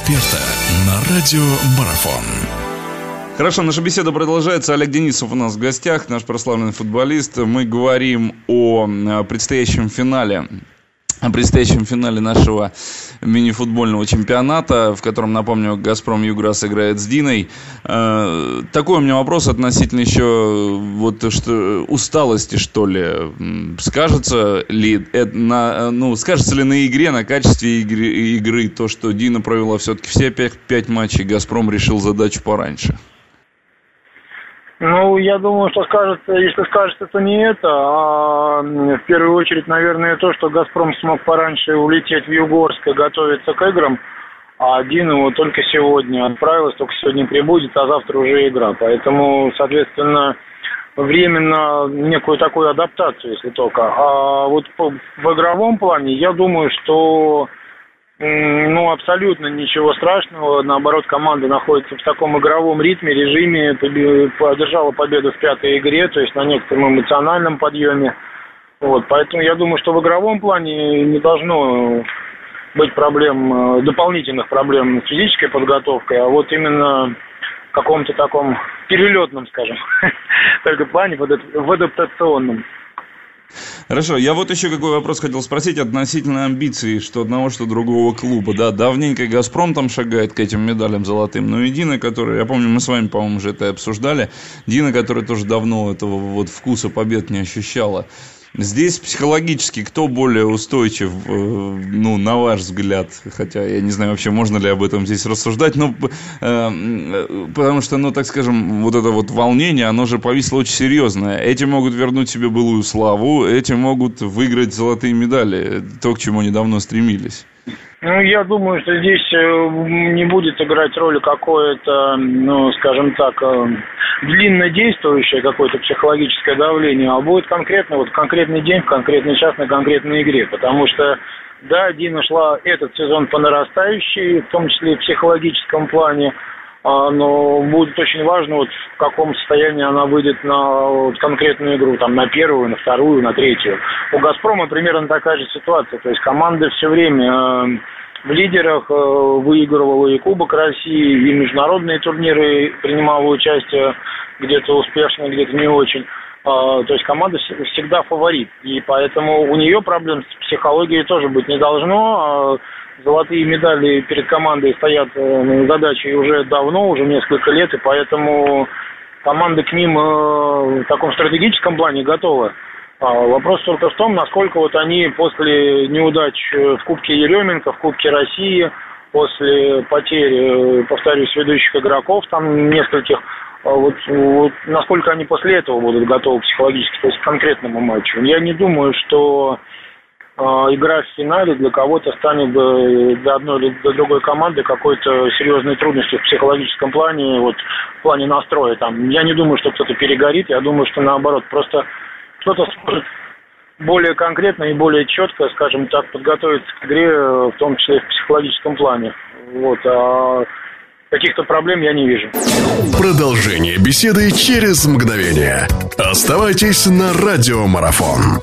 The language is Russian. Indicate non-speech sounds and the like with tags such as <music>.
эксперта на радио Марафон. Хорошо, наша беседа продолжается. Олег Денисов у нас в гостях, наш прославленный футболист. Мы говорим о предстоящем финале о предстоящем финале нашего мини-футбольного чемпионата, в котором, напомню, «Газпром Юграс» играет с «Диной». Э, такой у меня вопрос относительно еще вот что, усталости, что ли. Скажется ли, это на, ну, скажется ли на игре, на качестве игры, игры то, что «Дина» провела все-таки все пять, пять матчей, «Газпром» решил задачу пораньше? Ну, я думаю, что скажется, если скажется, то не это, а в первую очередь, наверное, то, что «Газпром» смог пораньше улететь в Югорск и готовиться к играм, а один его только сегодня отправилась, только сегодня прибудет, а завтра уже игра. Поэтому, соответственно, временно некую такую адаптацию, если только. А вот в игровом плане, я думаю, что ну, абсолютно ничего страшного. Наоборот, команда находится в таком игровом ритме, режиме, одержала победу в пятой игре, то есть на некотором эмоциональном подъеме. Вот, поэтому я думаю, что в игровом плане не должно быть проблем, э, дополнительных проблем с физической подготовкой, а вот именно в каком-то таком перелетном, скажем, <laughs> только плане, в адаптационном. Хорошо, я вот еще какой вопрос хотел спросить относительно амбиций, что одного, что другого клуба. Да, давненько «Газпром» там шагает к этим медалям золотым, но и Дина, который, я помню, мы с вами, по-моему, уже это обсуждали, Дина, которая тоже давно этого вот вкуса побед не ощущала. Здесь психологически кто более устойчив, э, ну, на ваш взгляд, хотя я не знаю вообще, можно ли об этом здесь рассуждать, но э, потому что, ну, так скажем, вот это вот волнение, оно же повисло очень серьезное. Эти могут вернуть себе былую славу, эти могут выиграть золотые медали, то, к чему они давно стремились. Ну, я думаю, что здесь э, не будет играть роль какое-то, ну, скажем так, э, длинно действующее какое-то психологическое давление, а будет конкретно, вот конкретный день, в конкретный час на конкретной игре. Потому что, да, Дина шла этот сезон по нарастающей, в том числе и в психологическом плане, но будет очень важно, вот в каком состоянии она выйдет на вот, конкретную игру, там, на первую, на вторую, на третью. У «Газпрома» примерно такая же ситуация, то есть команды все время э, в лидерах э, выигрывала и Кубок России, и международные турниры принимала участие где-то успешно, где-то не очень. А, то есть команда всегда фаворит. И поэтому у нее проблем с психологией тоже быть не должно. А золотые медали перед командой стоят э, задачей уже давно, уже несколько лет, и поэтому команда к ним э, в таком стратегическом плане готова. А вопрос только в том, насколько вот они после неудач э, в Кубке Еременко, в Кубке России, после потери, повторюсь, ведущих игроков, там нескольких, вот, вот насколько они после этого будут готовы психологически, то есть к конкретному матчу. Я не думаю, что а, игра в финале для кого-то станет для одной или для другой команды какой-то серьезной трудностью в психологическом плане, вот в плане настроя. Там, я не думаю, что кто-то перегорит, я думаю, что наоборот, просто кто-то сможет более конкретно и более четко, скажем так, подготовиться к игре, в том числе и в психологическом плане. Вот, а каких-то проблем я не вижу. Продолжение беседы через мгновение. Оставайтесь на радиомарафон.